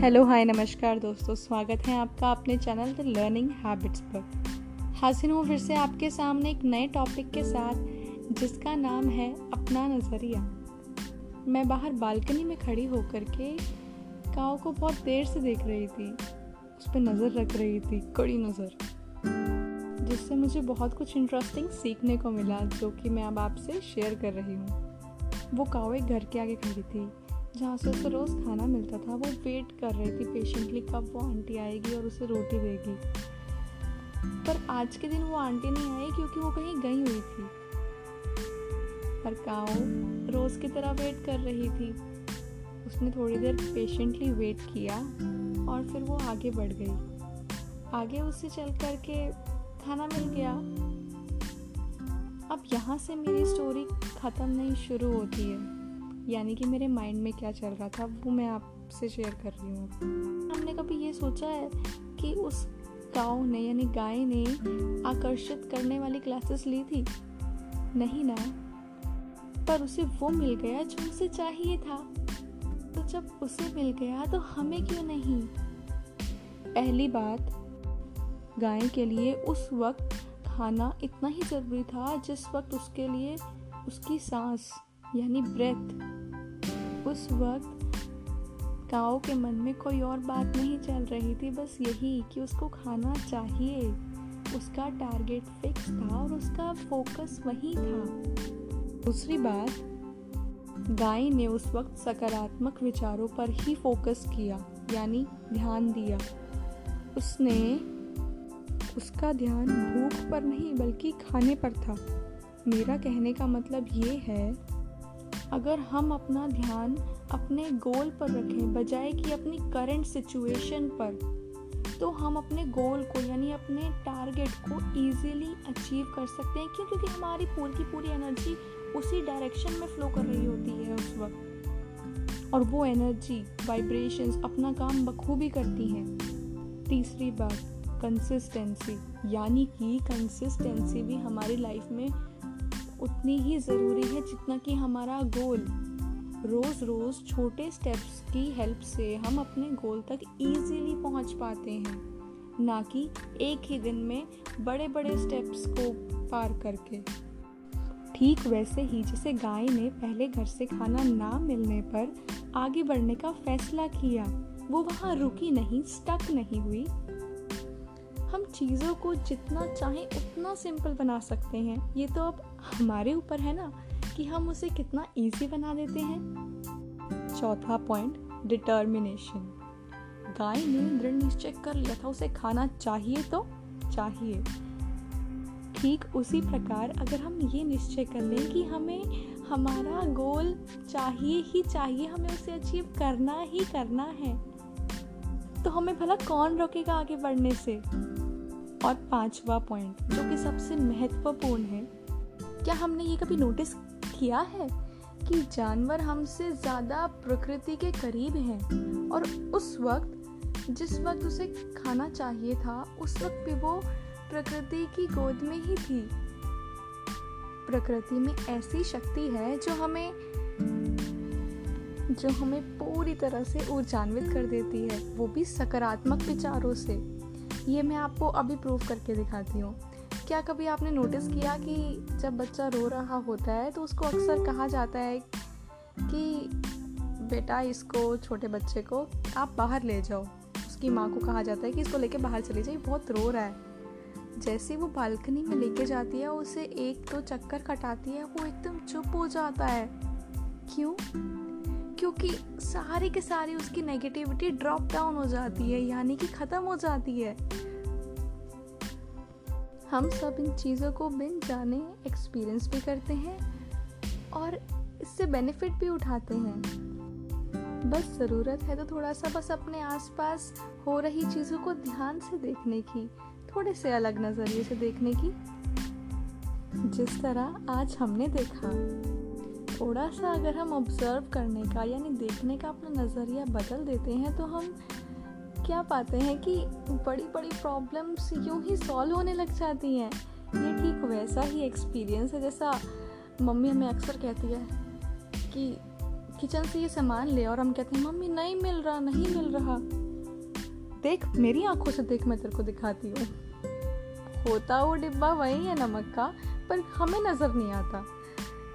Hello hi नमस्कार दोस्तों, स्वागत है आपका अपने चैनल द लर्निंग हैबिट्स पर। हाजिर हूँ फिर से आपके सामने एक नए टॉपिक के साथ, जिसका नाम है अपना नज़रिया। मैं बाहर बालकनी में खड़ी होकर के काव को बहुत देर से देख रही थी, उस पर नज़र रख रही थी, कड़ी नज़र। जिससे मुझे बहुत कुछ इंटरेस्टिंग सीखने को मिला, जो कि मैं अब आपसे शेयर कर रही हूँ। वो काव एक घर के आगे खड़ी थी जहाँ से उसे रोज़ खाना मिलता था, वो वेट कर रही थी पेशेंटली कब वो आंटी आएगी और उसे रोटी देगी। पर आज के दिन वो आंटी नहीं आई क्योंकि वो कहीं गई हुई थी। पर काओ रोज़ की तरह वेट कर रही थी। उसने थोड़ी देर पेशेंटली वेट किया और फिर वो आगे बढ़ गई। आगे उससे चल कर के खाना मिल गया। अब यहाँ से मेरी स्टोरी ख़त्म नहीं, शुरू होती है। यानी कि मेरे माइंड में क्या चल रहा था, वो मैं आपसे शेयर कर रही हूँ। हमने कभी ये सोचा है कि उस गाँव ने, यानी गाय ने आकर्षित करने वाली क्लासेस ली थी? नहीं ना। पर उसे वो मिल गया जो उसे चाहिए था। तो जब उसे मिल गया तो हमें क्यों नहीं? पहली बात, गाय के लिए उस वक्त खाना इतना ही ज़रूरी था जिस वक्त उसके लिए उसकी सांस, यानी ब्रेथ उस वक्त काओ के मन में कोई और बात नहीं चल रही थी, बस यही कि उसको खाना चाहिए। उसका टारगेट फिक्स था और उसका फोकस वही था। दूसरी बात, गाय ने उस वक्त सकारात्मक विचारों पर ही फोकस किया, यानी ध्यान दिया। उसने उसका ध्यान भूख पर नहीं, बल्कि खाने पर था। मेरा कहने का मतलब ये है अगर हम अपना ध्यान अपने गोल पर रखें, बजाय कि अपनी करंट सिचुएशन पर तो हम अपने गोल को, यानी अपने टारगेट को इजीली अचीव कर सकते हैं, क्यों? क्योंकि हमारी पूरी की पूरी एनर्जी उसी डायरेक्शन में फ्लो कर रही होती है उस वक्त। और वो एनर्जी वाइब्रेशंस अपना काम बखूबी करती हैं। तीसरी बात कंसिस्टेंसी यानी कि कंसिस्टेंसी भी हमारी लाइफ में उतनी ही ज़रूरी है जितना कि हमारा गोल। रोज़ रोज़ छोटे स्टेप्स की हेल्प से हम अपने गोल तक इजीली पहुँच पाते हैं, ना कि एक ही दिन में बड़े बड़े स्टेप्स को पार करके। ठीक वैसे ही जैसे गाय ने पहले घर से खाना ना मिलने पर आगे बढ़ने का फैसला किया, वो वहाँ रुकी नहीं स्टक नहीं हुई। हम चीज़ों को जितना चाहें उतना सिंपल बना सकते हैं। ये तो अब हमारे ऊपर है ना, कि हम उसे कितना इजी बना देते हैं। चौथा पॉइंट डिटर्मिनेशन गाय ने दृढ़ निश्चय कर लिया था, उसे खाना चाहिए तो चाहिए। ठीक उसी प्रकार अगर हम ये निश्चय कर लें कि हमें, हमारा गोल चाहिए ही चाहिए, हमें उसे अचीव करना ही करना है तो हमें भला कौन रोकेगा आगे बढ़ने से? और पांचवा पॉइंट जो कि सबसे महत्वपूर्ण है, क्या हमने ये कभी नोटिस किया है कि जानवर हमसे ज़्यादा प्रकृति के करीब हैं और उस वक्त, जिस वक्त उसे खाना चाहिए था, उस वक्त भी वो प्रकृति की गोद में ही थी? प्रकृति में ऐसी शक्ति है जो हमें जो हमें पूरी तरह से ऊर्जान्वित कर देती है, वो भी सकारात्मक विचारों से। ये मैं आपको अभी प्रूव करके दिखाती हूँ। क्या कभी आपने नोटिस किया कि जब बच्चा रो रहा होता है तो उसको अक्सर कहा जाता है कि, बेटा, इसको, छोटे बच्चे को आप बाहर ले जाओ। उसकी माँ को कहा जाता है कि इसको लेके बाहर चली जाए बहुत रो रहा है। जैसे वो बालकनी में लेके जाती है, उसे एक दो तो चक्कर कटाती है, वो एकदम चुप हो जाता है। क्यों? क्योंकि सारी के सारी उसकी नेगेटिविटी ड्रॉप डाउन हो जाती है, यानी कि ख़त्म हो जाती है। हम सब इन चीज़ों को बिन जाने एक्सपीरियंस भी करते हैं और इससे बेनिफिट भी उठाते हैं। बस ज़रूरत है तो थोड़ा सा बस अपने आसपास हो रही चीज़ों को ध्यान से देखने की, थोड़े से अलग नज़रिए से देखने की, जिस तरह आज हमने देखा। थोड़ा सा अगर हम ऑब्ज़र्व करने का, यानी देखने का अपना नज़रिया बदल देते हैं तो हम क्या पाते हैं कि बड़ी बड़ी प्रॉब्लम्स यूँ ही सॉल्व होने लग जाती हैं। ये ठीक वैसा ही एक्सपीरियंस है, जैसा मम्मी हमें अक्सर कहती है कि किचन से ये सामान ले और हम कहते हैं, मम्मी, नहीं मिल रहा, नहीं मिल रहा। देख, मेरी आँखों से देख मैं तेरे को दिखाती हूँ। होता वो डिब्बा वही है नमक का, पर हमें नज़र नहीं आता।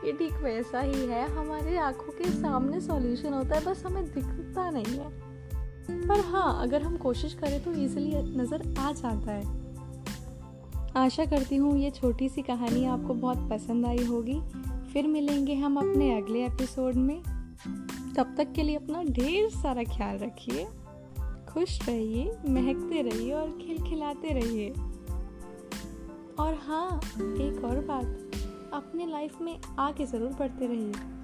ये ठीक वैसा ही है, हमारे आँखों के सामने सॉल्यूशन होता है, बस हमें दिखता नहीं है। पर हाँ अगर हम कोशिश करें तो इजीली नज़र आ जाता है। आशा करती हूँ ये छोटी सी कहानी आपको बहुत पसंद आई होगी। फिर मिलेंगे हम अपने अगले एपिसोड में। तब तक के लिए अपना ढेर सारा ख्याल रखिए। खुश रहिए, महकते रहिए और खिलखिलाते रहिए। और हाँ एक और बात। अपने लाइफ में आके ज़रूर पढ़ते रहिए।